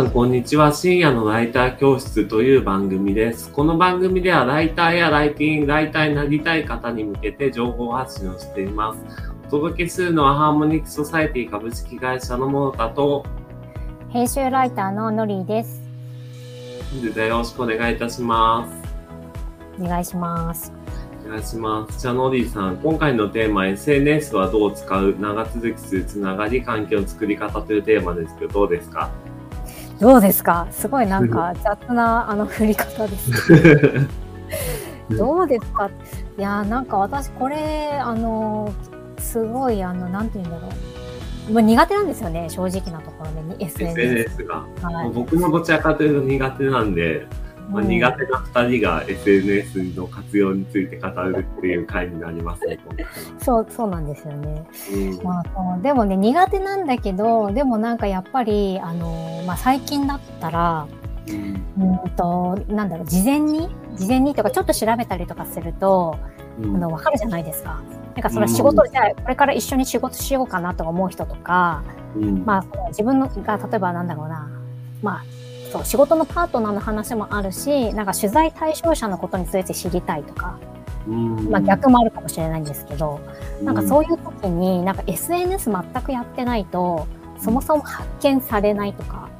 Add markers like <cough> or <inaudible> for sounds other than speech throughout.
さん、こんにちは。深夜のライター教室という番組です。この番組では、ライターやライティング、ライターになりたい方に向けて情報発信をしています。お届けするのは、ハーモニックソサエティ株式会社のモノタと、編集ライターのノリーです。本日はよろしくお願いいたします。お願いします。お願いします。じゃあ、ノディさん、今回のテーマ、SNS はどう使う？長続きするつながり、環境の作り方というテーマですけど、どうですか？どうですか？すごいなんか雑なあの振り方です。<laughs> どうですか？いやなんか私これあのすごいあのなんて言うんだろう。もう苦手なんですよね正直なところで SNS, SNS が、はい、僕もどちらかというと苦手なんでまあ、苦手な2人が SNS の活用について語るっていう回になりますね、そう、そうなんですよね。うん、まあ、でもね、苦手なんだけど、でもなんかやっぱり、あの、まあ、最近だったら、うん、うんと、なんだろう、事前に、事前にとかちょっと調べたりとかすると、うん、あの、わかるじゃないですか。なんかその仕事、じゃあこれから一緒に仕事しようかなとか思う人とか、まあ、自分のが、例えばなんだろうな、まあ、そう仕事のパートナーの話もあるしなんか取材対象者のことについて知りたいとか、まあ、逆もあるかもしれないんですけどなんかそういう時になんか SNS 全くやってないとそもそも発見されないとか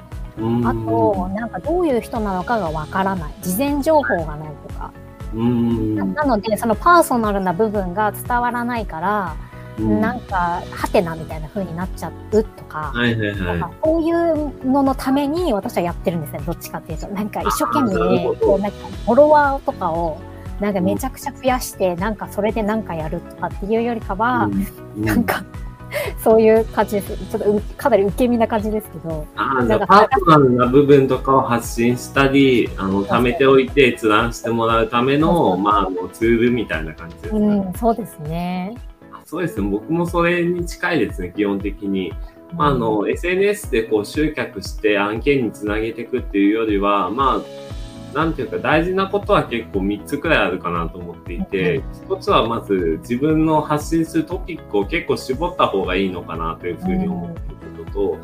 あとなんかどういう人なのかがわからない。事前情報がないとか。なのでそのパーソナルな部分が伝わらないからなんか、はてなみたいな風になっちゃうとか、はいはいはい、こういうののために私はやってるんですね、どっちかっていうと。なんか一生懸命、こうなんかフォロワーとかを、なんかめちゃくちゃ増やして、なんかそれでなんかやるとかっていうよりかは、うん、なんか、そういう感じです。ちょっとかなり受け身な感じですけど。ああ、パートナーな部分とかを発信したり、あの、貯めておいて閲覧してもらうための、まあ、ツールみたいな感じですね。うん、そうですね。そうですね。僕もそれに近いですね、基本的に。まあ、あの、SNS でこう集客して案件につなげていくっていうよりは、まあ、なんていうか大事なことは結構3つくらいあるかなと思っていて、1つはまず自分の発信するトピックを結構絞った方がいいのかなというふうに思っていることと、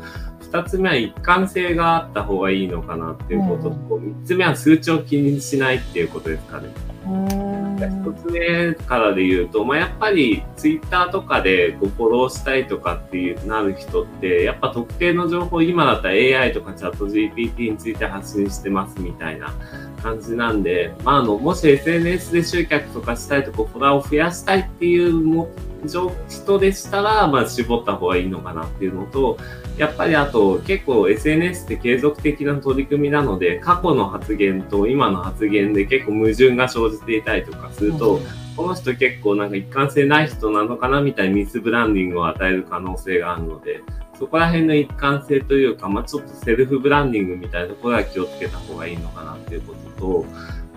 2つ目は一貫性があった方がいいのかなっていうことと、3つ目は数値を気にしないっていうことですかね。1つ目からで言うと、まあ、やっぱりツイッターとかでごフォローしたいとかっていうなる人って、やっぱ特定の情報、今だったら AI とかチャット GPT について発信してますみたいな感じなんで、まあ、あの、もし SNS で集客とかしたいとか、フォロワーを増やしたいっていう人でしたら、まあ、絞った方がいいのかなっていうのと、やっぱりあと結構 SNS って継続的な取り組みなので、過去の発言と今の発言で結構矛盾が生じていたりとかすると、この人結構なんか一貫性ない人なのかなみたいにミスブランディングを与える可能性があるので、そこら辺の一貫性というか、まあ、ちょっとセルフブランディングみたいなところは気をつけた方がいいのかなっていうことと、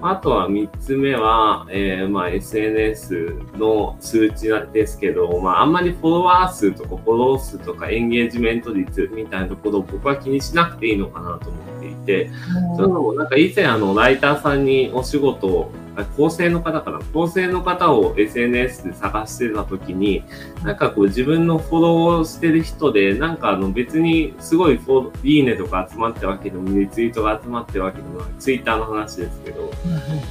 あとは3つ目は、えー、まあ SNS の数値ですけど、まああんまりフォロワー数とかフォロー数とかエンゲージメント率みたいなところを僕は気にしなくていいのかなと思っていて、そういうのもなんか以前あのライターさんにお仕事を構成の方かな？構成の方を SNS で探してた時に、なんかこう自分のフォローしてる人で、なんかあの別にすごいフォいいねとか集まってるわけでも、リツイートが集まってるわけでもない、ツイッターの話ですけど、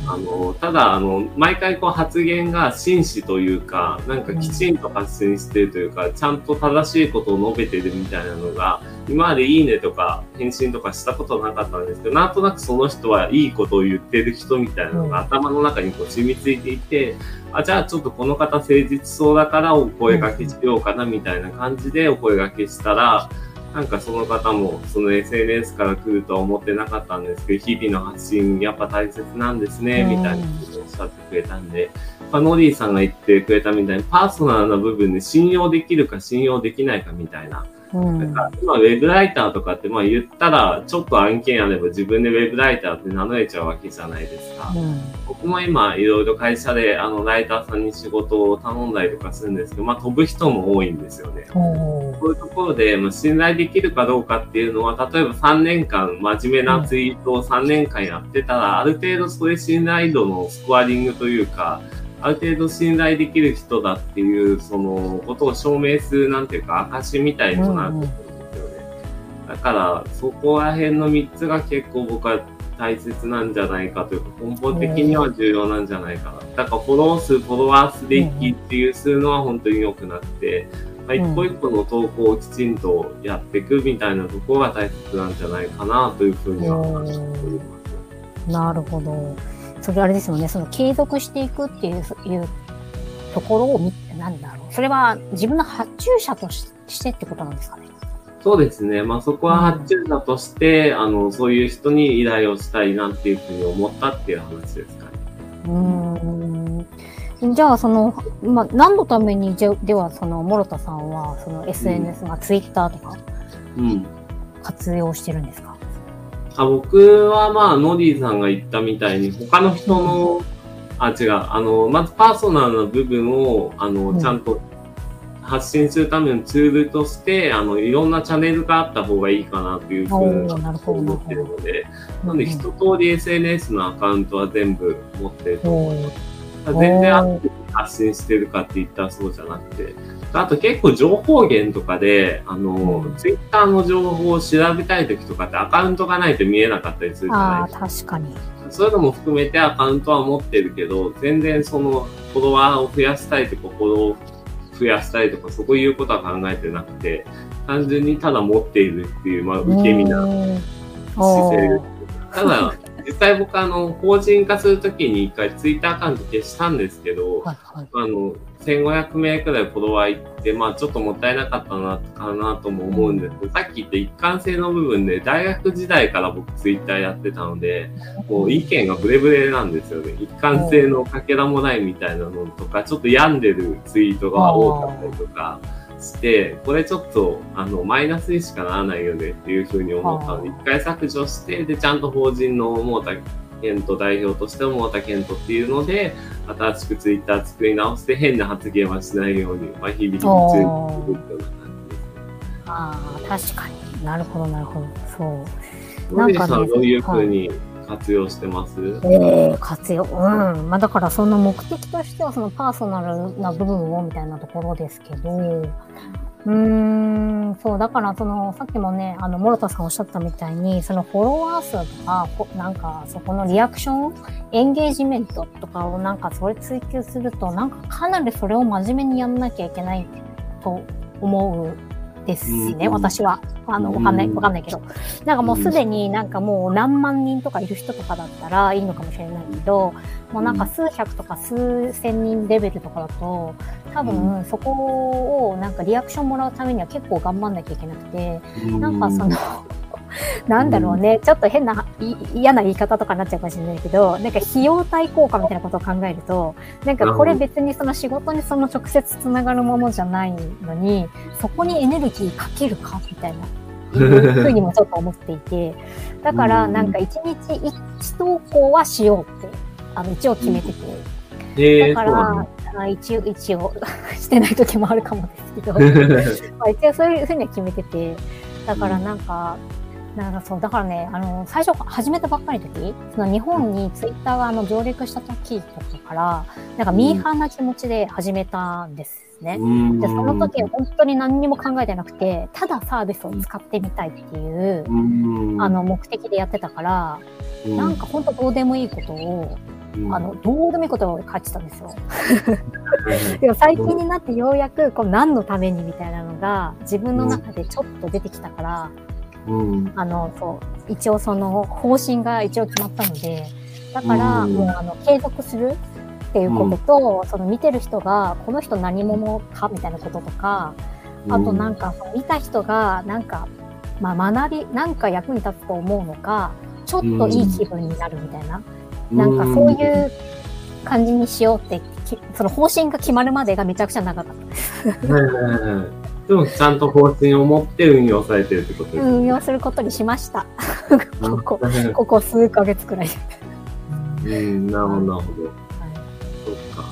あの、ただあの、毎回こう発言が真摯というか、なんかきちんと発信してるというか、ちゃんと正しいことを述べてるみたいなのが、今までいいねとか返信とかしたことなかったんですけど、なんとなくその人はいいことを言ってる人みたいなのが頭の中にこう染みついていて、あ、じゃあちょっとこの方誠実そうだからお声掛けしようかなみたいな感じでお声掛けしたら、なんかその方もその SNS から来るとは思ってなかったんですけど、日々の発信やっぱ大切なんですね、みたいなことをおっしゃってくれたんで、まあ、ノディさんが言ってくれたみたいにパーソナルな部分で信用できるか信用できないかみたいな、うん、今、ウェブライターとかって、まあ言ったら、ちょっと案件あれば自分でウェブライターって名乗れちゃうわけじゃないですか。うん、僕も今、いろいろ会社で、あの、ライターさんに仕事を頼んだりとかするんですけど、まあ飛ぶ人も多いんですよね。こういうところで、まあ、信頼できるかどうかっていうのは、例えば3年間、真面目なツイートを3年間やってたら、ある程度そういう信頼度のスコアリングというか、ある程度信頼できる人だっていう、そのことを証明する、なんていうか、証みたいとなると思うんですよね。だから、そこら辺の3つが結構僕は大切なんじゃないかというか、根本的には重要なんじゃないかな。だから、フォロー数、フォロワー数で一気っていうするのは本当に良くなって、まあ、一個一個の投稿をきちんとやっていくみたいなところが大切なんじゃないかなというふうには思っております。なるほど。それあれですよね、その継続していくっていういうところを見て、なんだろう。それは自分の発注者としてってことなんですかね。そうですね。まあそこは発注者として、うん、あの、そういう人に依頼をしたいなっていうふうに思ったっていう話ですかね。うん。じゃあ、その、まあ、何のために、じゃ、では、その、諸田さんは、その SNS、うん、まあ、ツイッターとか、うん。活用してるんですか、あ僕は、まあ、ノディさんが言ったみたいに、他の人の、あ、違う、あの、まずパーソナルな部分を、あの、ちゃんと発信するためのツールとして、あの、いろんなチャンネルがあった方がいいかなというふうに思ってるので、なので、一通り SNS のアカウントは全部持ってると思います。全然アクティブに発信してるかって言ったらそうじゃなくて、あと結構情報源とかで、あの、ツイッターの情報を調べたい時とかってアカウントがないと見えなかったりするじゃないですか。確かに。そういうのも含めてアカウントは持ってるけど、全然そのフォロワーを増やしたいとか、フォローを増やしたいとか、そういうことは考えてなくて、単純にただ持っているっていう、まあ、受け身な姿勢。ただ、<laughs> 実際僕あの、法人化するときに一回ツイッターアカウント消したんですけど、はいはい、あの、1500名くらいフォロワーいって、まあちょっともったいなかったな、かなとも思うんですけど、さっき言った一貫性の部分で、大学時代から僕ツイッターやってたので、もう意見がブレブレなんですよね。一貫性のかけらもないみたいなのとか、ちょっと病んでるツイートが多かったりとか、して、これちょっと、あの、マイナスにしかならないよねっていうふうに思ったので、一回削除して、で、ちゃんと法人の桃田健人代表としての桃田健人っていうので、新しくツイッター作り直して変な発言はしないように、まあ、日々注意していくような感じですね。ああ、確かに。なるほど、なるほど。そう。なんか、ね、どういうふうに、活用してます？ええー、活用？うん。まあだからその目的としてはそのパーソナルな部分をみたいなところですけど、うーん、そう、だからその、さっきもね、あの、諸田さんおっしゃったみたいに、そのフォロワー数とか、なんかそこのリアクション、エンゲージメントとかをなんかそれ追求すると、なんかかなりそれを真面目にやんなきゃいけないと思うですね、うん、私は。あの、わかんない、わかんないけど。なんかもうすでになんかもう何万人とかいる人とかだったらいいのかもしれないけど、もうなんか数百とか数千人レベルとかだと、多分そこをなんかリアクションもらうためには結構頑張んなきゃいけなくて、なんかその <laughs> なんだろうね、ちょっと変な、嫌な言い方とかになっちゃうかもしれないけど、なんか費用対効果みたいなことを考えると、なんかこれ別にその仕事にその直接つながるものじゃないのに、そこにエネルギーかけるかみたいな。<laughs> いうふうにもちょっと思っていて、だからなんか一日一投稿はしようって、あの一応決めてて。だから、あ一応、一応 <laughs> してない時もあるかもですけど、まあ一応そういうふうには決めてて、だからなんか、なんかそう、だからね、あの、最初始めたばっかりの時、その日本にツイッターがあの上陸した時とかから、なんかミーハーな気持ちで始めたんですね。で、その時本当に何にも考えてなくて、ただサービスを使ってみたいっていう、あの、目的でやってたから、なんか本当どうでもいいことを、あの、どうでもいいことを書いてたんですよ。<laughs> でも最近になってようやく、こう何のためにみたいなのが自分の中でちょっと出てきたから、うん、あの、そう、一応その方針が一応決まったので、だから、もうあの、継続するっていうことと、うん、その見てる人が、この人何者かみたいなこととか、あとなんか、見た人が、なんか、まあ学び、なんか役に立つと思うのか、ちょっといい気分になるみたいな、うん、なんかそういう感じにしようって、その方針が決まるまでがめちゃくちゃ長かったでもちゃんと方針を持って運用されてるってことですね。運用することにしました。<laughs> ここ、ここ数ヶ月くらい。うん、なるほど、なるほど。そっか。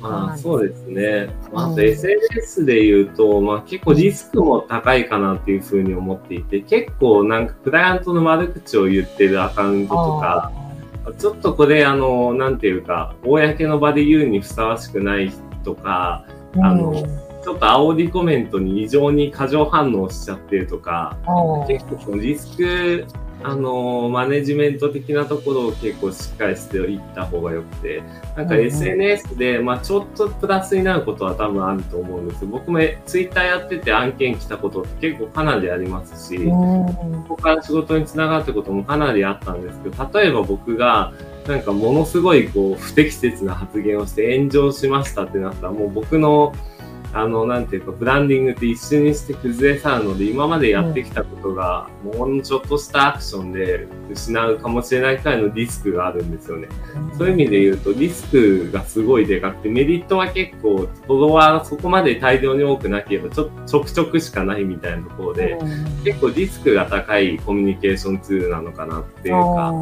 まあ、そうですね。あと SNS で言うと、まあ結構リスクも高いかなっていうふうに思っていて、結構なんかクライアントの悪口を言ってるアカウントとか、ちょっとこれ、あの、なんていうか、公の場で言うにふさわしくないとか、あの、ちょっと煽りコメントに異常に過剰反応しちゃってるとか、結構リスクあのマネジメント的なところを結構しっかりしていった方がよくて、なんか SNS で、まあちょっとプラスになることは多分あると思うんです。僕もツイッターやってて案件来たことって結構かなりありますし、ここから仕事につながるってこともかなりあったんですけど、例えば僕がなんかものすごいこう不適切な発言をして炎上しましたってなったら、もう僕のあの、なんていうか、ブランディングって一瞬にして崩れ去るので、今までやってきたことが、もうちょっとしたアクションで失うかもしれないくらいのリスクがあるんですよね。そういう意味で言うと、リスクがすごいでかくて、メリットは結構、フォロワーがそこまで大量に多くなければ、ちょちょくちょくしかないみたいなところで、結構リスクが高いコミュニケーションツールなのかなっていうか、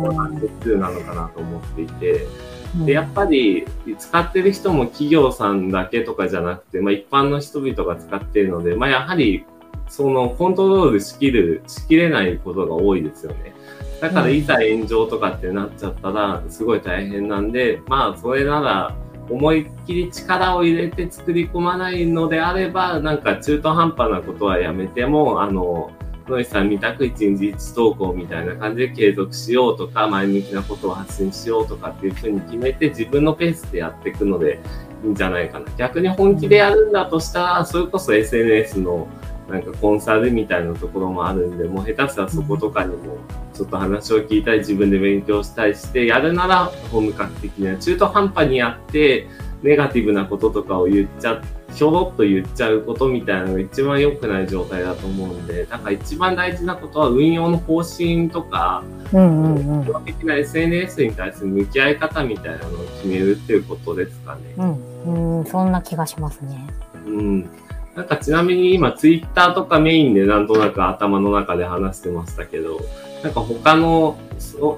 ツールなのかなと思っていて、で、やっぱり使ってる人も企業さんだけとかじゃなくて、まあ一般の人々が使っているので、まあやはりそのコントロールしきる、しきれないことが多いですよね。だからいざ炎上とかってなっちゃったらすごい大変なんで、まあそれなら思いっきり力を入れて作り込まないのであれば、なんか中途半端なことはやめても、あの、ノイさんみたく一日一投稿みたいな感じで継続しようとか、前向きなことを発信しようとかっていうふうに決めて自分のペースでやっていくのでいいんじゃないかな。逆に本気でやるんだとしたら、それこそ SNS のなんかコンサルみたいなところもあるんで、もう下手したらそことかにもちょっと話を聞いたり自分で勉強したりして、やるなら本格的な中途半端にやって、ネガティブなこととかを言っちゃって、ひょろっと言っちゃうことみたいなのが一番良くない状態だと思うんで、なんか一番大事なことは運用の方針とか、うんうんうん、的な SNS に対する向き合い方みたいなのを決めるっていうことですかね。うん、うんそんな気がしますね。うん。なんかちなみに今ツイッターとかメインでなんとなく頭の中で話してましたけど、なんか他の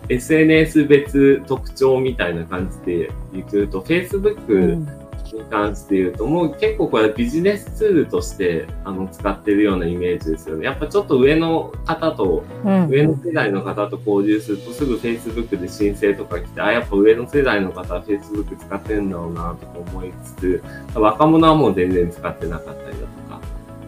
SNS 別特徴みたいな感じで言うと、Facebook に関して言うと、もう結構これビジネスツールとしてあの使ってるようなイメージですよね。やっぱちょっと上の方と、うん、上の世代の方と交流するとすぐ Facebook で申請とか来て、あ、やっぱ上の世代の方は Facebook 使ってるんだろうなとか思いつつ、若者はもう全然使ってなかったりだとか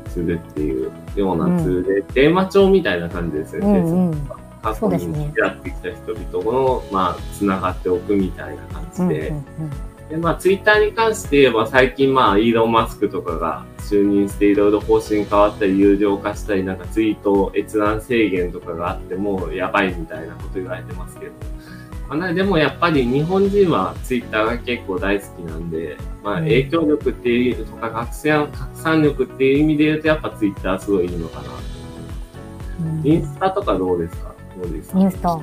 するっていうようなツールで、うん、電話帳みたいな感じですよね、うんうん。過去に付き合ってきた人々の、まあ、つながっておくみたいな感じで、うんうんうんで、まあ、ツイッターに関して言えば、最近、まあ、イーロン・マスクとかが就任していろいろ方針変わったり、有料化したり、なんかツイート閲覧制限とかがあってもやばいみたいなこと言われてますけど。まあ、でもやっぱり日本人はツイッターが結構大好きなんで、まあ、影響力っていうとか拡散拡散力っていう意味で言うと、やっぱツイッターすごいいいのかなと思います。インスタとかどうですか？どうですか？インスタ、は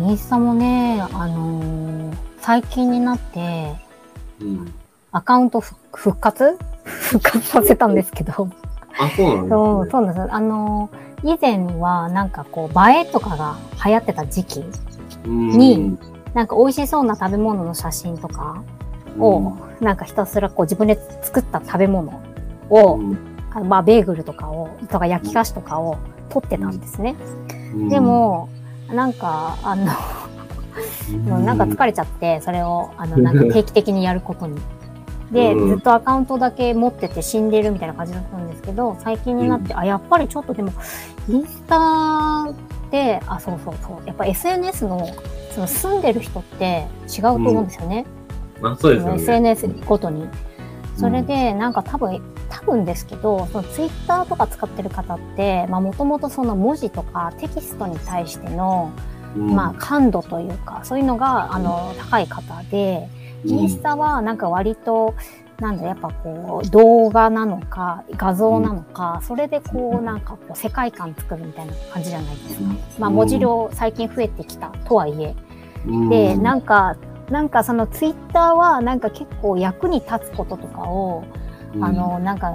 あ、インスタもね、あのー最近になって、うん、アカウント復活？<laughs> 復活させたんですけど。あ、そうなんです、ね、そう、そうなんです。あの、以前はなんかこう、映えとかが流行ってた時期に、なんか美味しそうな食べ物の写真とかを、なんかひたすらこう自分で作った食べ物を、うん、まあベーグルとかを、とか焼き菓子とかを撮ってたんですね。うん、でも、なんか、あのもうなんか疲れちゃって、それを、あの、<laughs> なんか定期的にやることに。で、ずっとアカウントだけ持ってて死んでるみたいな感じだったんですけど、最近になって、あ、やっぱりちょっとでも、インスタで、あ、そうそうそう、やっぱ SNS の、その住んでる人って違うと思うんですよね。うん、あそうですね。SNS ごとに。それで、なんか多分、多分ですけど、そのツイッターとか使ってる方って、まあもともとその文字とかテキストに対しての、まあ、感度というか、そういうのが、あの、高い方で、インスタはなんか割と、なんだ、やっぱこう、動画なのか、画像なのか、それでこう、なんかこう、世界観作るみたいな感じじゃないですか。まあ、文字量最近増えてきたとはいえ。で、なんか、なんかそのツイッターはなんか結構役に立つこととかを、あの、なんか、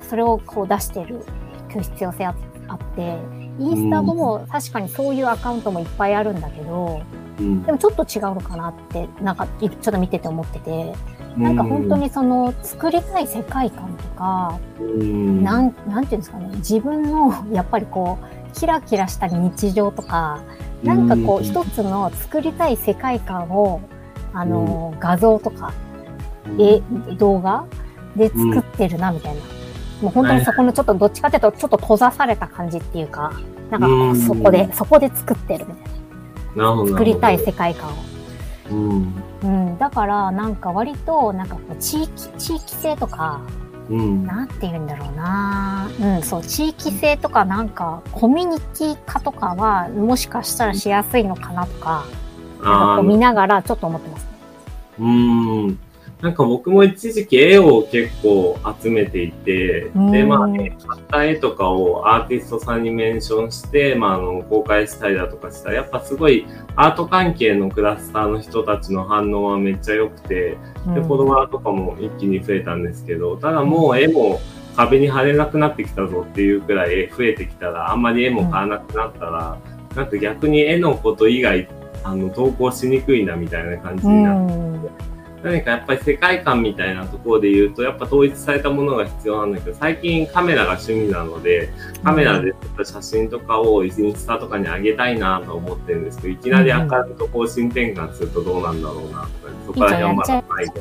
それをこう出してる必要性あって、インスタも確かにそういうアカウントもいっぱいあるんだけど、うん、でもちょっと違うのかなって、なんかちょっと見てて思ってて、なんか本当にその作りたい世界観とか、うん、なん、なんていうんですかね、自分のやっぱりこう、キラキラした日常とか、なんかこう一つの作りたい世界観を、あの、画像とか、え、動画で作ってるな、みたいな。もう本当にそこのちょっとどっちかっていうと、ちょっと閉ざされた感じっていうか、なんかそこで、そこで作ってるみたいな。作りたい世界観を。うん、うん、だからなんか割となんかこう地域地域性とか、うん、なんて言うんだろうな。うんそう地域性とかなんかコミュニティ化とかはもしかしたらしやすいのかなとかなんかこう見ながらちょっと思ってますね。うんなんか僕も一時期絵を結構集めていて、で、まあ、ね、買った絵とかをアーティストさんにメンションして、まあ、あの、公開したりだとかしたら、やっぱすごいアート関係のクラスターの人たちの反応はめっちゃ良くて、で、フォロワーとかも一気に増えたんですけど、ただもう絵も壁に貼れなくなってきたぞっていうくらい増えてきたら、あんまり絵も買わなくなったら、なんか逆に絵のこと以外、あの、投稿しにくいなみたいな感じになって、何かやっぱり世界観みたいなところで言うと、やっぱ統一されたものが必要なんだけど、最近カメラが趣味なので、カメラで撮った写真とかをインスタとかに上げたいなと思ってるんですけど、いきなりアカウント更新転換するとどうなんだろうなとか、そこら辺はまだないと。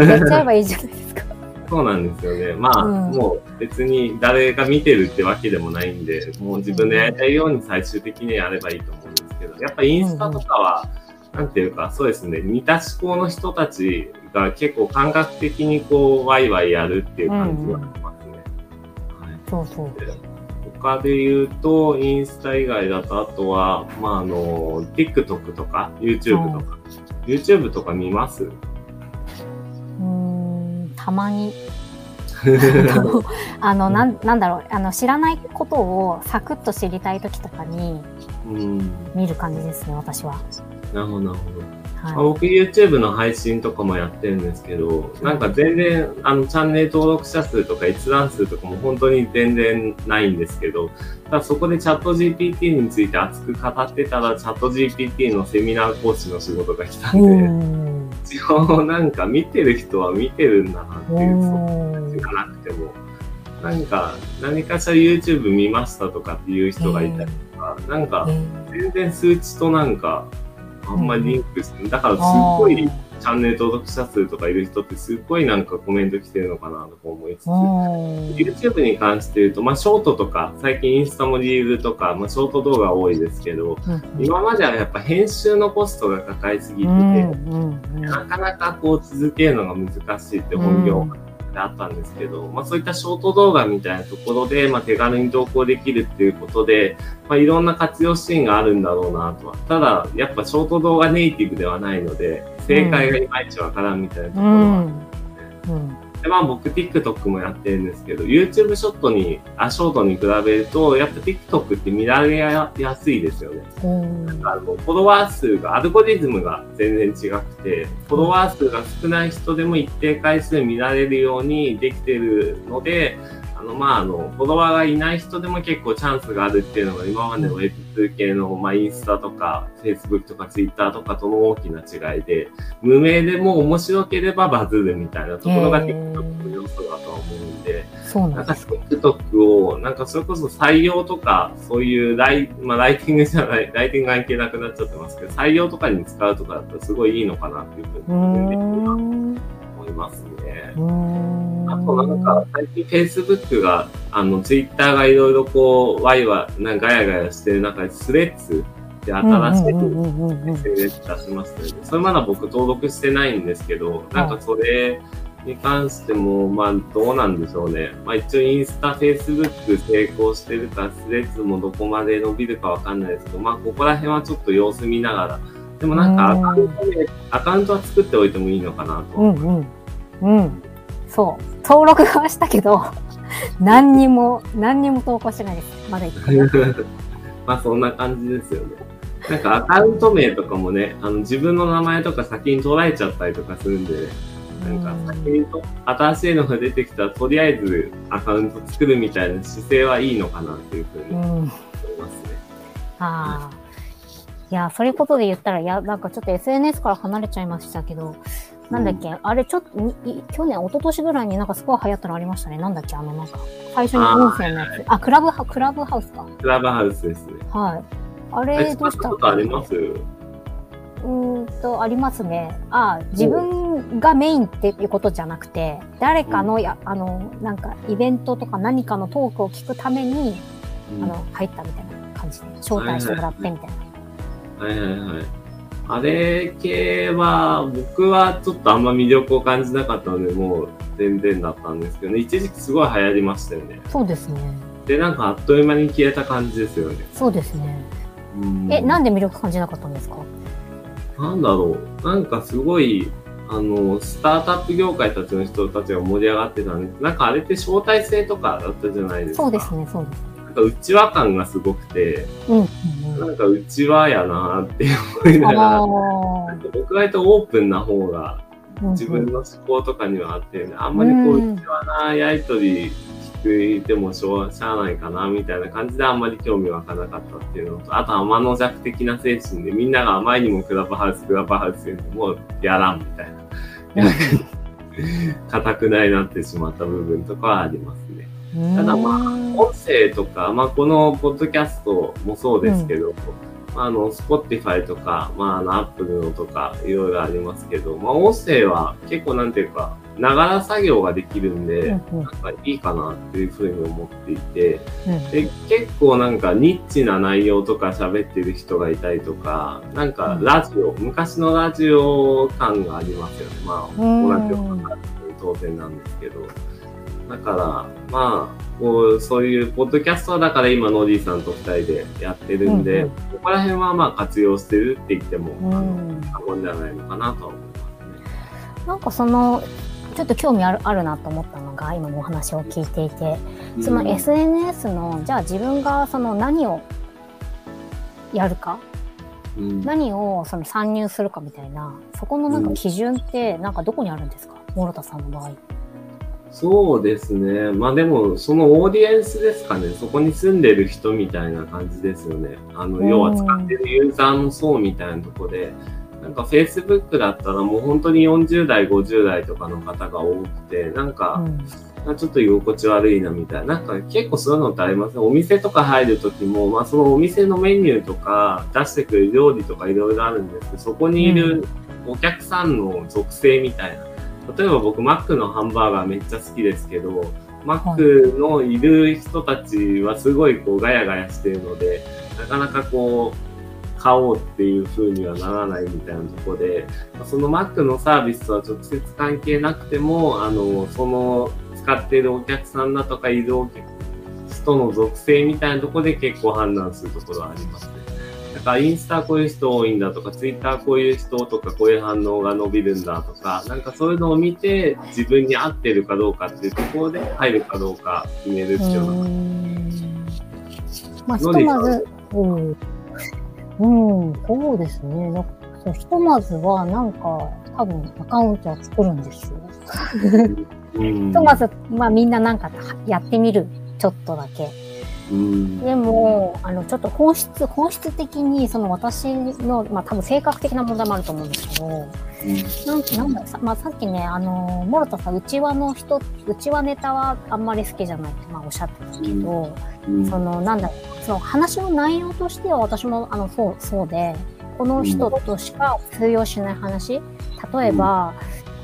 やっちゃえばいいじゃないですか。そうなんですよね。まあ、うん、もう別に誰が見てるってわけでもないんで、もう自分でやりたいように最終的にやればいいと思うんですけど、やっぱインスタとかは、うんなんていうか、そうですね、似た思考の人たちが結構感覚的にこう、ワイワイやるっていう感じがしますね。はい、そうそう。他で言うと、インスタ以外だと、あとは、まあ、あの、TikTok とか、YouTube とか、YouTube とか見ます？うん、たまに。<laughs> あの、なん、なんだろう、あの、知らないことをサクッと知りたい時とかに、見る感じですね、私は。なるほど、なるほど。はい、僕 YouTube の配信とかもやってるんですけど、なんか全然あのチャンネル登録者数とか閲覧数とかも本当に全然ないんですけど、ただそこでチャット GPT について熱く語ってたらチャット GPT のセミナー講師の仕事が来たんで、一応なんか見てる人は見てるんだなっていう、そう感じがなくても、なんか何かしら YouTube 見ましたとかっていう人がいたりとか、なんか全然数値となんかあんまりリンクして、だからすっごいチャンネル登録者数とかいる人ってすっごいなんかコメント来てるのかなとか思いつつ、YouTube に関して言うと、まあショートとか、最近インスタもリールとか、まあショート動画多いですけど、今まではやっぱ編集のコストがかかりすぎてて、なかなかこう続けるのが難しいって本業がであったんですけど、まあ、そういったショート動画みたいなところで、まあ、手軽に投稿できるっていうことで、まあ、いろんな活用シーンがあるんだろうなとは。ただ、やっぱショート動画ネイティブではないので、正解がいまいちわからんみたいなところは、うん。うん。で、まあ僕 TikTok もやってるんですけど、YouTube ショットに、あ、ショートに比べると、やっぱ TikTok って見られやすいですよね。うん、なんかあの、フォロワー数が、アルゴリズムが全然違くて、フォロワー数が少ない人でも一定回数見られるようにできてるので、あの、まあ、あの、フォロワーがいない人でも結構チャンスがあるっていうのが今までの Web2 系の、まあ、インスタとか、Facebook とか Twitter とかとの大きな違いで、無名でも面白ければバズるみたいなところが TikTok の要素だとは思うんで、そうなんか TikTok を、なんかそれこそ採用とか、そういうライ、まあ、ライティングじゃない、ライティング関係なくなっちゃってますけど、採用とかに使うとかだったらすごいいいのかなっていうふうに思いますね。あとなんか、最近 Facebook が、あの、Twitter がいろいろこう、ワイワイ、なガヤガヤしてる中で、スレッズって新しい SNS 出しましたよね。それまだ僕登録してないんですけど、なんかそれに関しても、まあどうなんでしょうね。まあ一応インスタ、Facebook 成功してるから、スレッズもどこまで伸びるかわかんないですけど、まあここら辺はちょっと様子見ながら、でもなんかアカウントで、アカウントは作っておいてもいいのかなと。うんうん。うん。そう。登録はしたけど、<laughs> 何にも、何にも投稿してないです。まだ言ってまあそんな感じですよね。なんかアカウント名とかもね、あの自分の名前とか先に捉えちゃったりとかするんで、なんか先にと新しいのが出てきたらとりあえずアカウント作るみたいな姿勢はいいのかなっていうふうに思いますね。ああ。いや、そういうことで言ったら、いや、なんかちょっと SNS から離れちゃいましたけど、なんだっけ、うん、あれちょっと、去年、一昨年ぐらいになんかすごい流行ったのありましたね。なんだっけ、あのなんか、最初に音声のやつ。あクラブハ、クラブハウスか。クラブハウスですね。はい。あれ、どうした？ことあります？うんと、ありますね。あ、自分分がメインっていうことじゃなくて、誰かのや、あの、なんかイベントとか何かのトークを聞くために、あの、入ったみたいな感じで、招待してもらってみたいな。はいはいはい。あれ系は、僕はちょっとあんま魅力を感じなかったので、もう全然だったんですけどね、一時期すごい流行りましたよね。そうですね。で、なんかあっという間に消えた感じですよね。そうですね。え、なんで魅力感じなかったんですか？なんだろう。なんかすごい、あの、スタートアップ業界たちの人たちが盛り上がってたんですなんかあれって招待制とかだったじゃないですか。そうですね、そうです。なんか内輪感がすごくて、うん、うん、なんか内輪やなって思いながら、僕割とオープンな方が自分の思考とかにはあって、ね、あんまりこう内輪なやりとり聞いてもしょうしゃあないかなみたいな感じであんまり興味湧かなかったっていうのと、あと天の弱的な精神でみんながあまりにもクラブハウス、クラブハウスでもうやらんみたいな。<laughs> 硬くないなってしまった部分とかはありますね。ただまあ、音声とか、まあこのポッドキャストもそうですけど、うん。あの、Spotify とか、まあ、あの、Apple のとか、いろいろありますけど、まあ、音声は結構なんていうか、ながら作業ができるんで、うんうん、なんかいいかなっていうふうに思っていて、うん、で結構なんかニッチな内容とか喋ってる人がいたりとか、なんかラジオ、うん、昔のラジオ感がありますよね。まあ、同じような当然なんですけど。だから、まあ、こう、そういうポッドキャストだから今、ノディさんと二人でやってるんで、うんうん、ここら辺はまあ活用してるって言っても、うん、過言ではないのかなとは思いますね。なんかその、ちょっと興味あるあるなと思ったのが今のお話を聞いていて、その SNS のじゃあ自分がその何をやるか、うん、何をその参入するかみたいなそこのなんか基準ってなんかどこにあるんですか、諸田さんの場合。そうですね。まあでも、そのオーディエンスですかね。そこに住んでる人みたいな感じですよね。あの、要は使ってるユーザーの層みたいなとこで、なんか Facebook だったらもう本当に40代、50代とかの方が多くて、なんか、うん、ちょっと居心地悪いなみたいな。なんか結構そういうのってありますね。お店とか入るときも、まあそのお店のメニューとか出してくる料理とかいろいろあるんですけど、そこにいるお客さんの属性みたいな。例えば僕、マックのハンバーガーめっちゃ好きですけど、マックのいる人たちはすごいこうガヤガヤしてるので、なかなかこう、買おうっていう風にはならないみたいなところで、そのマックのサービスとは直接関係なくても、あの、その使っているお客さんだとか移動人の属性みたいなところで結構判断するところはありますね。かインスタこういう人多いんだとか、ツイッターこういう人とか、こういう反応が伸びるんだとか、なんかそういうのを見て、自分に合ってるかどうかっていうところで入るかどうか決める必要がある。まあ、ひとまず、うん、うん、そうですね。そうひとまずは、なんか、多分アカウントは作るんですよ。<laughs> ひとまず、まあみんななんかやってみる。ちょっとだけ。でも、あの、ちょっと本質、本質的に、その私の、まあ多分性格的な問題もあると思うんですけど、なんなんだまあさっきね、あの、諸田さん、内輪の人、内輪ネタはあんまり好きじゃないって、まあおっしゃってたけど、その、なんだその話の内容としては私も、あの、そう、そうで、この人としか通用しない話、例えば、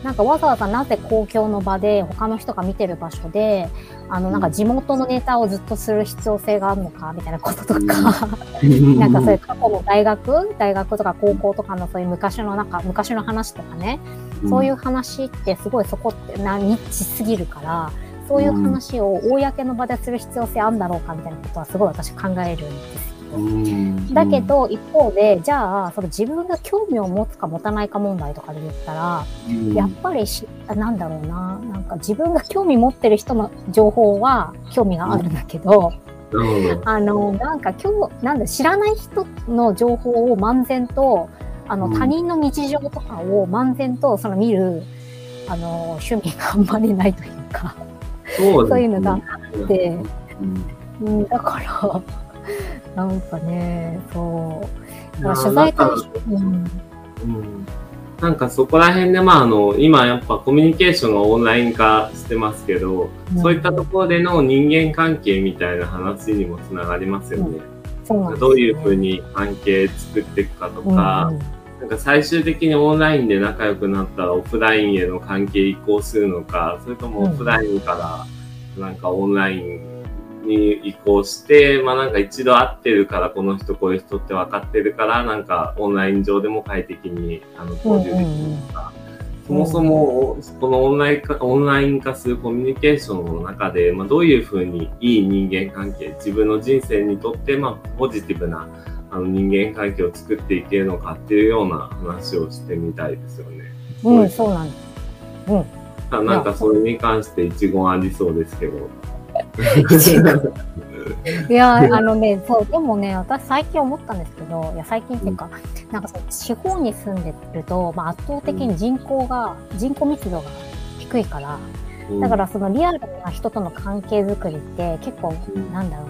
なんかわざわざなぜ公共の場で他の人が見てる場所であの、なんか地元のネタをずっとする必要性があるのか、みたいなこととか、なんかそういう過去の大学、大学とか高校とかのそういう昔のなんか、昔の話とかね、そういう話ってすごいそこってな、ニッチすぎるから、そういう話を公の場でする必要性あるんだろうかみたいなことはすごい私考えるんですだけど、一方で、じゃあ、その自分が興味を持つか持たないか問題とかで言ったら、やっぱりし、なんだろうな、なんか自分が興味持ってる人の情報は興味があるんだけど、あの、なんか今日、なんだ、知らない人の情報を漫然と、あの、他人の日常とかを漫然とその見る、あの、趣味があんまりないというか、そういうのがあって、うん、だから、なんかね、そう。取材対象、うん。なんかそこら辺で、まあ、あの、今やっぱコミュニケーションがオンライン化してますけど、うん、そういったところでの人間関係みたいな話にもつながりますよね。うん、ね、どういうふうに関係作っていくかとか、うんなんか最終的にオンラインで仲良くなったらオフラインへの関係移行するのか、それともオフラインからなんかオンラインに移行して、まあなんか一度会ってるからこの人こういう人って分かってるから、なんかオンライン上でも快適にあの交流できるとか、そもそもこのオンライン化オンライン化するコミュニケーションの中で、まあ、どういうふうにいい人間関係、自分の人生にとってまあポジティブなあの人間関係を作っていけるのかっていうような話をしてみたいですよね。うん、そうなんです。うん。なんかそれに関して一言ありそうですけど。<laughs> いや、あのね、そう、でもね、私最近思ったんですけど、いや、最近っていうか、うん、なんかそう、地方に住んでると、まあ、圧倒的に人口が、うん、人口密度が低いから、だからそのリアルな人との関係づくりって結構、なんだろう、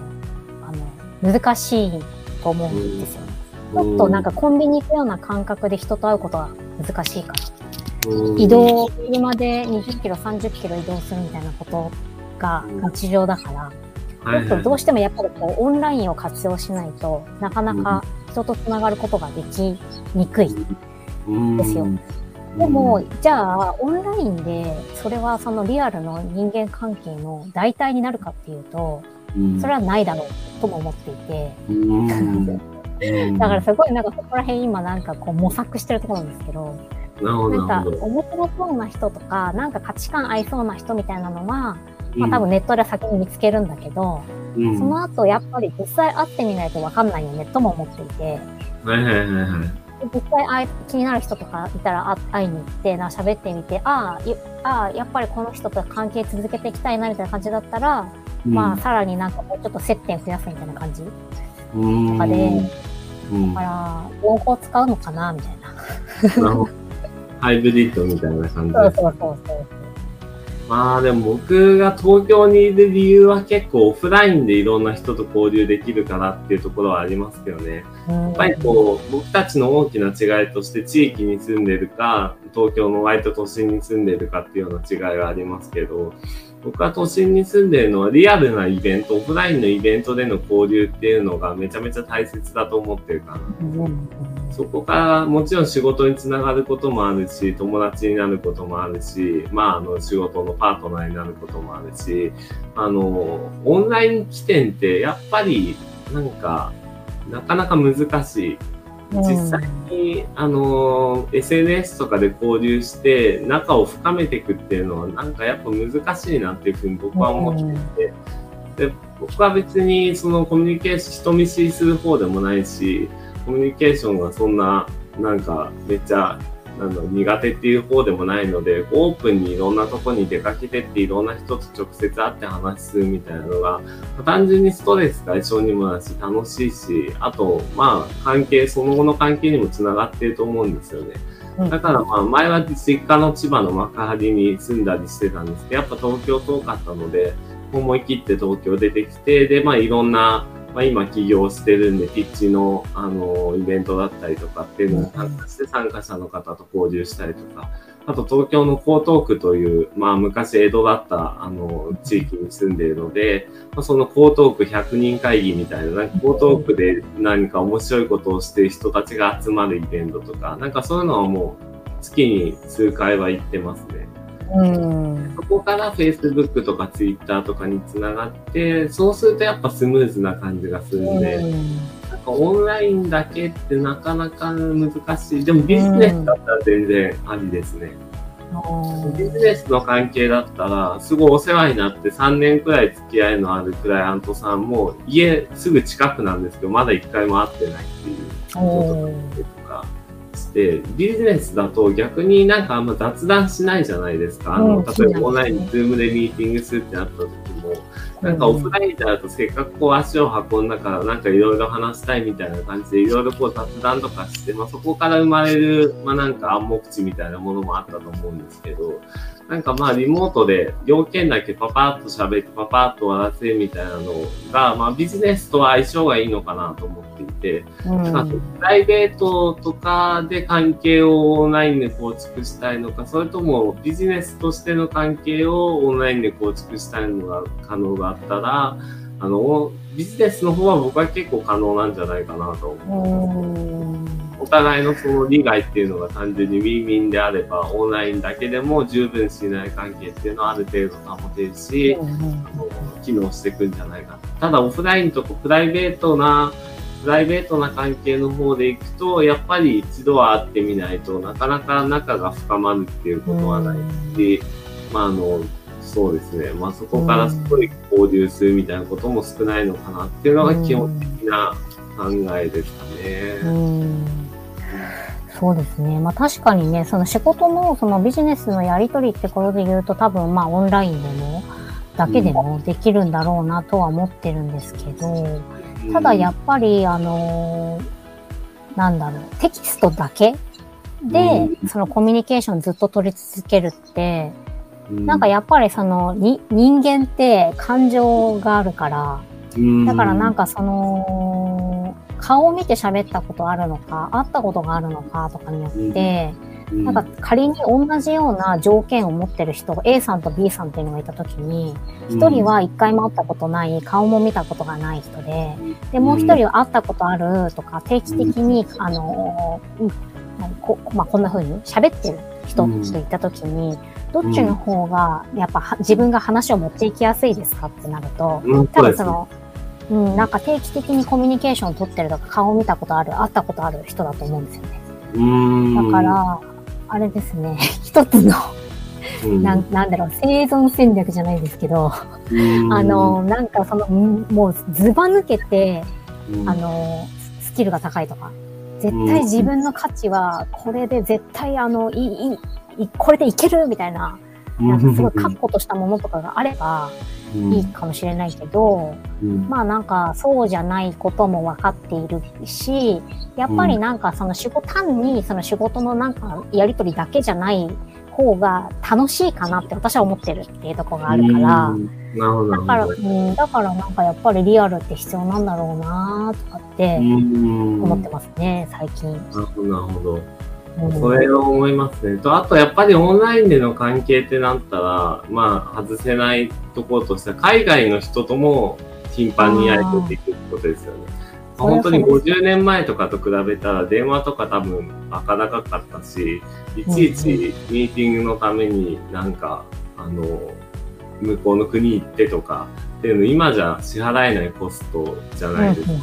あの、難しいと思うんですよ。ちょっとなんかコンビニ行くような感覚で人と会うことは難しいから。移動、車で20キロ、30キロ移動するみたいなことが日常だから、ちょっとどうしてもやっぱりこうオンラインを活用しないとなかなか人とつながることができにくい。ですよ。でも、じゃあ、オンラインで、それはそのリアルの人間関係の代替になるかっていうと、それはないだろうとも思っていて、<laughs> だからすごいなんかそこら辺今なんかこう模索してるところなんですけど、なんか面白そうな人とか、なんか価値観合いそうな人みたいなのは、まあ多分ネットで先に見つけるんだけど、うん、その後やっぱり実際会ってみないとわかんないよねとも思っていて、はいはいはいはい。実際気になる人とかいたら会いに行ってな喋ってみてああやっぱりこの人と関係続けていきたいなみたいな感じだったら、うん、まあさらになんかもうちょっと接点増やすみたいな感じ。とかで、うん、だから両方使うのかなみたいな。ハイブリッドみたいな感じ。そうそうそうそうまあでも僕が東京にいる理由は結構オフラインでいろんな人と交流できるからっていうところはありますけどね。やっぱりこう僕たちの大きな違いとして地域に住んでるか東京の割と都心に住んでるかっていうような違いはありますけど僕は都心に住んでるのはリアルなイベント、オフラインのイベントでの交流っていうのがめちゃめちゃ大切だと思ってるかな。そこからもちろん仕事につながることもあるし、友達になることもあるし、まああの仕事のパートナーになることもあるし、あの、オンライン起点ってやっぱりなんかなかなか難しい。実際に、あの SNS とかで交流して仲を深めていくっていうのはなんかやっぱ難しいなっていうふうに僕は思ってて、で僕は別にそのコミュニケーション人見知りする方でもないしコミュニケーションがそんななんかめっちゃなんだ苦手っていう方でもないので、オープンにいろんなとこに出かけてっていろんな人と直接会って話するみたいなのが、単純にストレス解消にもなるし、楽しいし、あと、まあ、関係、その後の関係にもつながっていると思うんですよね。だからまあ前は実家の千葉の幕張に住んだりしてたんですけど、やっぱ東京遠かったので、思い切って東京出てきて、で、まあいろんなまあ、今起業してるんで、ピッチの、あの、イベントだったりとかっていうのに参加して参加者の方と交流したりとか、あと東京の江東区という、まあ昔江戸だった、あの、地域に住んでいるので、まあ、その江東区100人会議みたいな、なんか江東区で何か面白いことをしている人たちが集まるイベントとか、なんかそういうのはもう月に数回は行ってますね。うん、そこから Facebook とか Twitter とかにつながって、そうするとやっぱスムーズな感じがするんで、うん、なんかオンラインだけってなかなか難しい。でもビジネスだったら全然ありですね。うん、ビジネスの関係だったら、すごいお世話になって3年くらい付き合いのあるクライアントさんも、家すぐ近くなんですけど、まだ1回も会ってないっていうことしてビジネスだと逆になんかあんま雑談しないじゃないですか。あの、例えばオンラインにズームでミーティングするってなった時も、なんかオフラインだとせっかくこう足を運んだからなんかいろいろ話したいみたいな感じでいろいろこう雑談とかして、まあそこから生まれる、まあなんか暗黙知みたいなものもあったと思うんですけど、なんかまあリモートで要件だけパパッと喋ってパパッと終わらせるみたいなのが、まあビジネスとは相性がいいのかなと思っていて、うん、なんかプライベートとかで関係をオンラインで構築したいのか、それともビジネスとしての関係をオンラインで構築したいのが可能があったら、あの、ビジネスの方は僕は結構可能なんじゃないかなと思う。お互いのその利害っていうのが単純にウィンウィンであれば、オンラインだけでも十分信頼関係っていうのはある程度保てるし、機能していくんじゃないか。ただオフラインとかプライベートな、プライベートな関係の方でいくと、やっぱり一度は会ってみないとなかなか仲が深まるっていうことはないし、まああの、そうですね。まあそこからすごい交流するみたいなことも少ないのかなっていうのが基本的な考えですかね。うんそうですね。まあ確かにね、その仕事のそのビジネスのやり取りってことで言うと多分まあオンラインでもだけでもできるんだろうなとは思ってるんですけど、ただやっぱりあのー、なんだろう、テキストだけでそのコミュニケーションずっと取り続けるって、なんかやっぱりそのに人間って感情があるから、だからなんかその、顔を見て喋ったことあるのか、会ったことがあるのかとかによって、なんか仮に同じような条件を持ってる人が A さんと B さんっていうのがいたときに、一人は一回も会ったことない、顔も見たことがない人で、で、もう一人は会ったことあるとか、定期的に、あの、こまあ、こんな風に喋ってる人といったときに、どっちの方が、やっぱ自分が話を持っていきやすいですかってなると、多分その、うん、なんか定期的にコミュニケーションを取ってるとか、顔を見たことある、会ったことある人だと思うんですよね。だから、あれですね、一つのななんだろう、生存戦略じゃないですけど、あの、なんかその、もうずば抜けて、あの、スキルが高いとか、絶対自分の価値は、これで絶対あの、いい、これでいけるみたいな、なんかすごい確固としたものとかがあればいいかもしれないけど、うん、まあなんかそうじゃないことも分かっているし、やっぱりなんかその仕事、単にその仕事のなんかやりとりだけじゃない方が楽しいかなって私は思ってるっていうところがあるから、だから、うん、だからなんかやっぱりリアルって必要なんだろうなとかって思ってますね、最近。なるほど。それを思いますね。と、あとやっぱりオンラインでの関係ってなったら、まあ、外せないところとしては、海外の人とも頻繁にやり取りできるってことですよね。本当に50年前とかと比べたら電話とか多分バカ高かったし、いちいちミーティングのためになんか、あの、向こうの国行ってとかっていうの今じゃ支払えないコストじゃないですか。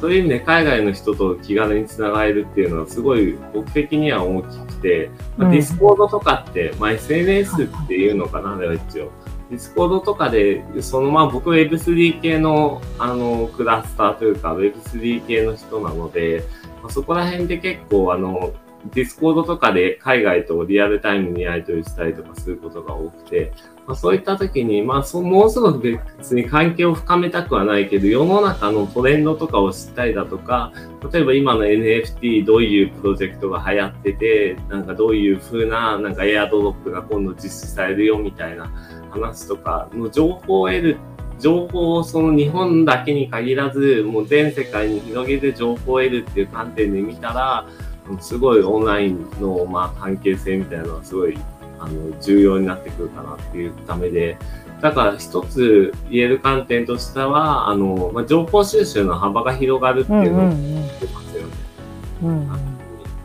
そういう意味で海外の人と気軽につながれるっていうのはすごい僕的には大きくて、まあ、ディスコードとかって、まあ、SNS っていうのかな、一応。ディスコードとかで、そのまあ僕 Web3 系のあのクラスターというか Web3 系の人なので、まあ、そこら辺で結構あのディスコードとかで海外とリアルタイムにやり取りしたりとかすることが多くて、まあ、そういった時に、まあそ、もうすぐ別に関係を深めたくはないけど、世の中のトレンドとかを知ったりだとか、例えば今の NFT どういうプロジェクトが流行ってて、なんかどういう風な、なんかエアドロップが今度実施されるよみたいな話とかの情報を得る情報をその日本だけに限らず、もう全世界に広げて情報を得るっていう観点で見たら、すごいオンラインのまあ関係性みたいなのはすごいあの、重要になってくるかなっていうためで、だから一つ言える観点としては、あの、まあ、情報収集の幅が広がるっていうのを言ってますよね。うん、うん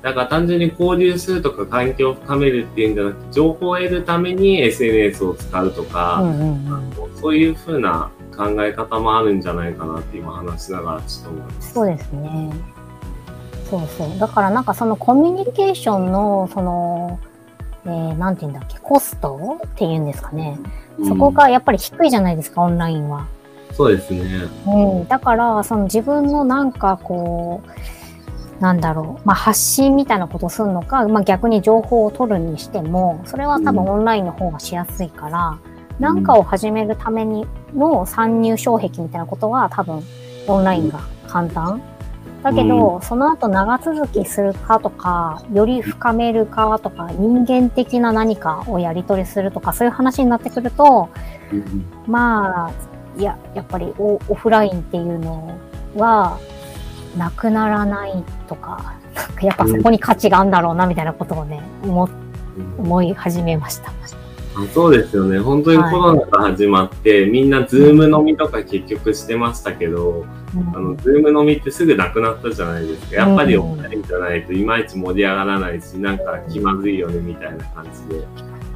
だから単純に交流するとか環境を深めるっていうんじゃなくて、情報を得るために SNS を使うとか、うんうんうん、そういうふうな考え方もあるんじゃないかなって今話しながらちょっと思います。そうですね。そうそう。だからなんかそのコミュニケーションの、その、えー、なんて言うんだっけ、コストっていうんですかね。そこがやっぱり低いじゃないですか、オンラインは。そうですね。うん。だから、その自分のなんかこう、なんだろう、まあ、発信みたいなことするのか、まあ、逆に情報を取るにしても、それは多分オンラインの方がしやすいから、うん、なんかを始めるためにの参入障壁みたいなことは多分オンラインが簡単だけど、うん、その後長続きするかとか、より深めるかとか、人間的な何かをやり取りするとか、そういう話になってくると、うん、まあ、いや、やっぱりオフラインっていうのは、なくならないとか、やっぱそこに価値があるんだろうな、みたいなことをね、思、思い始めました。あそうですよね。本当にコロナが始まって、はい、みんなズーム飲みとか結局してましたけど、うん、あの、ズーム飲みってすぐなくなったじゃないですか。やっぱりお二人じゃないといまいち盛り上がらないし、なんか気まずいよねみたいな感じで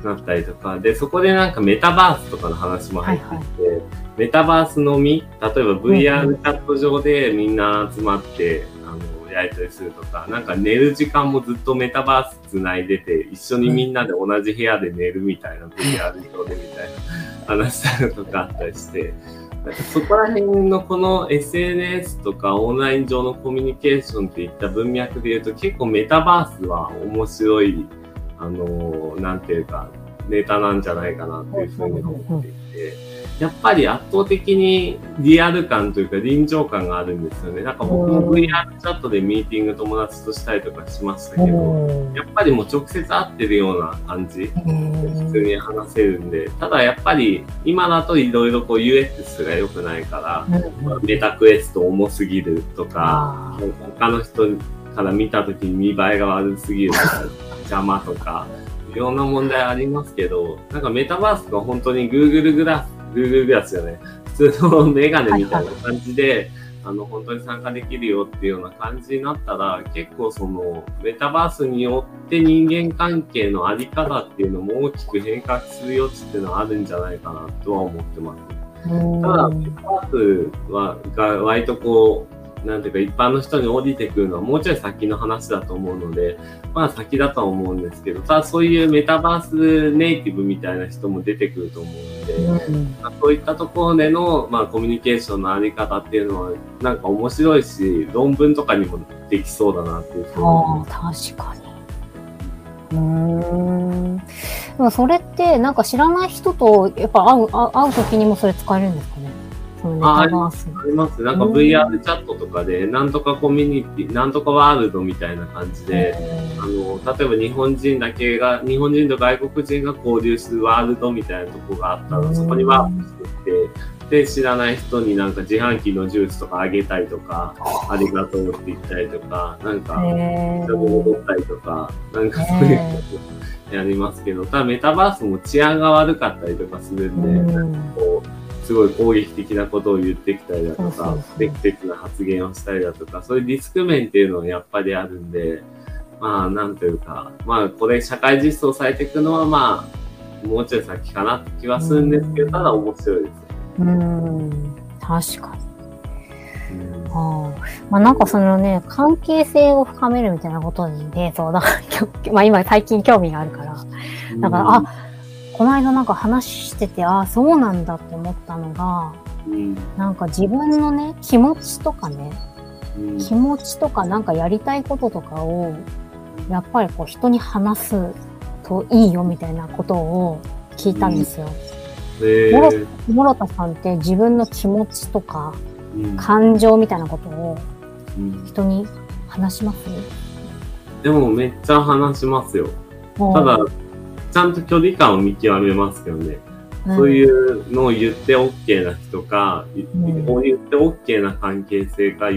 なったりとか、で、そこでなんかメタバースとかの話も入ってきて、はいはい、メタバース飲み、例えば VR チャット上でみんな集まって、やり取りするとか、なんか寝る時間もずっとメタバースつないでて、一緒にみんなで同じ部屋で寝るみたいな、VR 上でみたいな <laughs> 話したりとかあったりして、そこら辺のこの SNS とかオンライン上のコミュニケーションっていった文脈で言うと結構メタバースは面白い、あの、なんていうか、ネタなんじゃないかなっていうふうに思っていて、やっぱり圧倒的にリアル感というか臨場感があるんですよね。なんか僕も VR チャットでミーティング友達としたりとかしましたけど、やっぱりもう直接会ってるような感じ、普通に話せるんで、ただやっぱり今だといろいろこう UX が良くないから、メタクエスト重すぎるとか、他の人から見た時に見栄えが悪すぎるとか、<laughs> 邪魔とか、いろんな問題ありますけど、なんかメタバースが本当に Google グラス Google グラスよね。普通のメガネみたいな感じで、はいはい、あの、本当に参加できるよっていうような感じになったら、結構その、メタバースによって人間関係のあり方っていうのも大きく変革する余地っていうのはあるんじゃないかなとは思ってます。ただ、メタバースは、が割とこう、なんていうか一般の人に降りてくるのはもうちょい先の話だと思うので、まあ先だとは思うんですけど、ただそういうメタバースネイティブみたいな人も出てくると思うんで、うんまあ、そういったところでの、まあ、コミュニケーションのあり方っていうのはなんか面白いし、論文とかにもできそうだなっていうふうに思。確かに。うん。でもそれってなんか知らない人とやっぱ会う会う時にもそれ使えるんですかね？ああります。あります。なんか VR チャットとかで、なんとかコミュニティ、なんとかワールドみたいな感じで、あの、例えば日本人だけが、日本人と外国人が交流するワールドみたいなとこがあったら、そこにワープしてって、で、知らない人になんか自販機のジュースとかあげたりとか、ありがとうって言ったりとか、なんか、人が戻ったりとか、なんかそういうことやりますけど、ただメタバースも治安が悪かったりとかするんで、なん。かこう、すごい攻撃的なことを言ってきたりだとか、不適切な発言をしたりだとか、そういうリスク面っていうのはやっぱりあるんで、まあ、なんというか、まあ、これ社会実装されていくのは、まあ、もうちょい先かなって気はするんですけど、ただ面白いです。うん、確かに。あまあ、なんかそのね、関係性を深めるみたいなことにね、そう、だから、まあ今最近興味があるから、だから、あ、この間なんか話してて、ああ、そうなんだって思ったのが、うん、なんか自分のね、気持ちとかね、うん、気持ちとかなんかやりたいこととかを、やっぱりこう人に話すといいよみたいなことを聞いたんですよ。うん。えー、諸田さんって自分の気持ちとか、感情みたいなことを人に話します、でもめっちゃ話しますよ。ただ、ちゃんと距離感を見極めますけどね。そういうのを言って OK な人か、うん、言って OK な関係性か、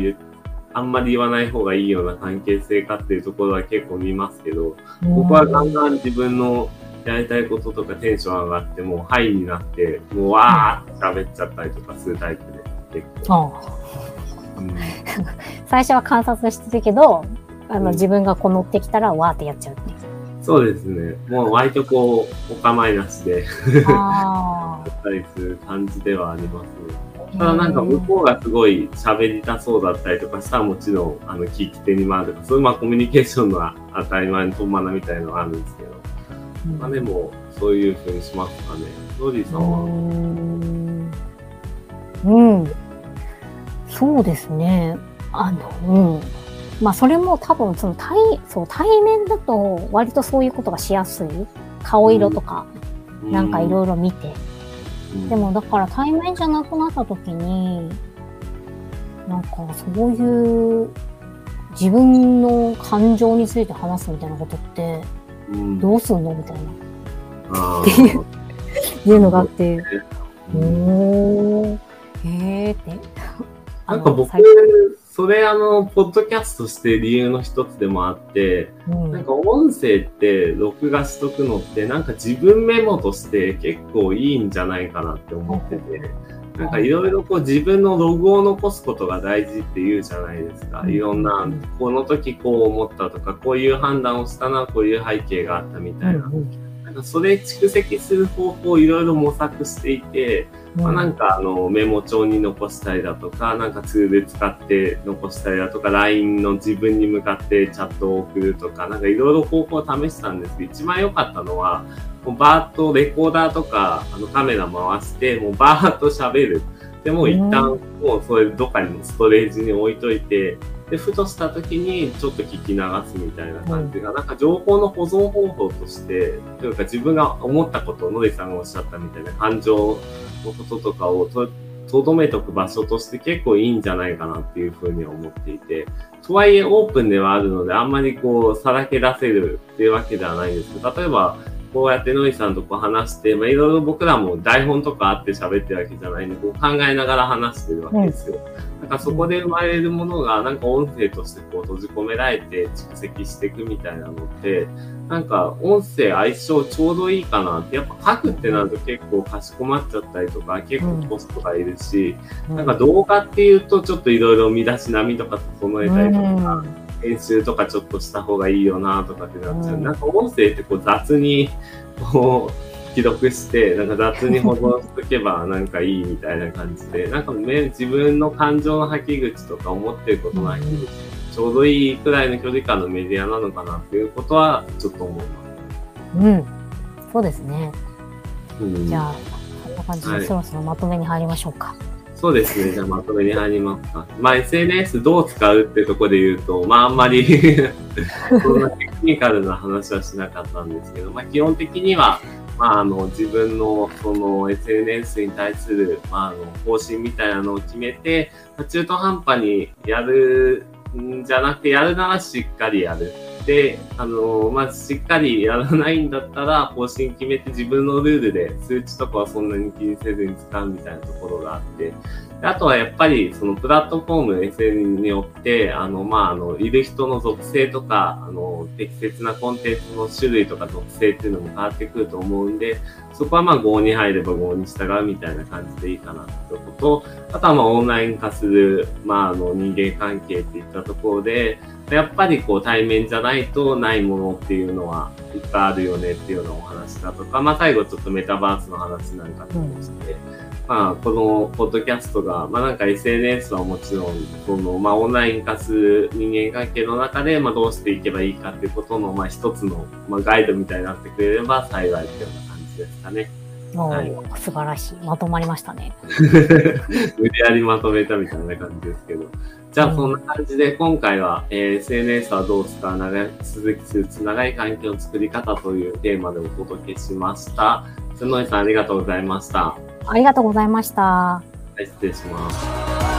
あんまり言わない方がいいような関係性かっていうところは結構見ますけど、僕はガンガン自分のやりたいこととかテンション上がってもうハイになって、もうわーって喋っちゃったりとかするタイプで、結構。うん、<laughs> 最初は観察してるけど、あの、自分がこう乗ってきたらわーってやっちゃうっていう。そうですね。もう割とこう、お構いなしでやったりする感じではあります。ただなんか向こうがすごい喋りたそうだったりとかしたらもちろん、あの、聞き手に回るとか、そういうまあコミュニケーションの当たり前の友達みたいのがあるんですけど、うん、まあでも、そういうふうにしますかね。ロディさんはうん。そうですね。あの、うん。まあそれも多分その対、そう、対面だと割とそういうことがしやすい。顔色とか、なんかいろいろ見て。でもだから対面じゃなくなった時に、なんかそういう自分の感情について話すみたいなことって、どうすんのみたいな。っていう、いうのがあって、おー、へーって。なんか僕、それあの、ポッドキャストして理由の一つでもあって、うん、なんか音声って録画しとくのってなんか自分メモとして結構いいんじゃないかなって思ってて、なんかいろいろこう自分のログを残すことが大事って言うじゃないですか。いろんな、この時こう思ったとか、こういう判断をしたな、こういう背景があったみたいな。なんかそれ蓄積する方法をいろいろ模索していて、まあ、なんかあのメモ帳に残したりだとか、なんかツール使って残したりだとか、LINE の自分に向かってチャットを送るとか、なんかいろいろ方法を試したんですけど、一番良かったのは、もうバーッとレコーダーとかあのカメラ回して、もうバーッと喋る。でも一旦もうそれどっかにストレージに置いといて、で、ふとした時にちょっと聞き流すみたいな感じが、なんか情報の保存方法として、というか自分が思ったこと、野出さんがおっしゃったみたいな感情のこととかをと、とどめとく場所として結構いいんじゃないかなっていうふうに思っていて、とはいえオープンではあるので、あんまりこう、さらけ出せるっていうわけではないんですけど、例えば、こうやってノイさんとこう話して、まあ、いろいろ僕らも台本とかあって喋ってるわけじゃないんで、こう考えながら話してるわけですよ。なんかそこで生まれるものが、なんか音声としてこう閉じ込められて蓄積していくみたいなのって、なんか音声相性ちょうどいいかなって、やっぱ書くってなると結構かしこまっちゃったりとか、結構コストがいるし、なんか動画っていうとちょっといろいろ見出し並みとか整えたりとか、編集とかちょっとした方がいいよなとかってなっちゃう。なんか音声ってこう雑に、こう、<laughs> 記録して、なんか雑に保存しとけばなんかいいみたいな感じで、なんかね、自分の感情の吐き口とか思ってることの吐き口、ちょうどいいくらいの距離感のメディアなのかなっていうことはちょっと思います。うん。そうですね。うん、じゃあ、こんな感じでそろそろまとめに入りましょうか。はいそうですね。じゃあまとめに入りますか。まあ SNS どう使うってとこで言うと、まああんまり <laughs> そんなテクニカルな話はしなかったんですけど、まあ基本的には、まああの自分のその SNS に対する、まああの方針みたいなのを決めて、中途半端にやるんじゃなくて、やるならしっかりやる。で、あの、まあ、しっかりやらないんだったら、方針決めて自分のルールで数値とかはそんなに気にせずに使うみたいなところがあって、あとはやっぱり、そのプラットフォーム、SN によって、あの、まあ、あの、いる人の属性とか、あの、適切なコンテンツの種類とか属性っていうのも変わってくると思うんで、そこはまあ、5に入れば5に従うみたいな感じでいいかなってことと、あとはまあ、オンライン化する、まあ、あの、人間関係っていったところで、やっぱりこう対面じゃないとないものっていうのはいっぱいあるよねっていうようなお話だとか、まあ最後ちょっとメタバースの話なんかもして、うん、まあこのポッドキャストが、まあなんか SNS はもちろん、そのまあオンライン化する人間関係の中で、まあどうしていけばいいかっていうことの、まあ一つの、まあガイドみたいになってくれれば幸いっていうような感じですかね。はい、素晴らしい。まとまりましたね。<laughs> 無理やりまとめたみたいな感じですけど。じゃあ、そんな感じで、今回は、えー、SNS はどう使う長い、続きするつ長い環境の作り方というテーマでお届けしました。角井さん、ありがとうございました。ありがとうございました。はい、失礼します。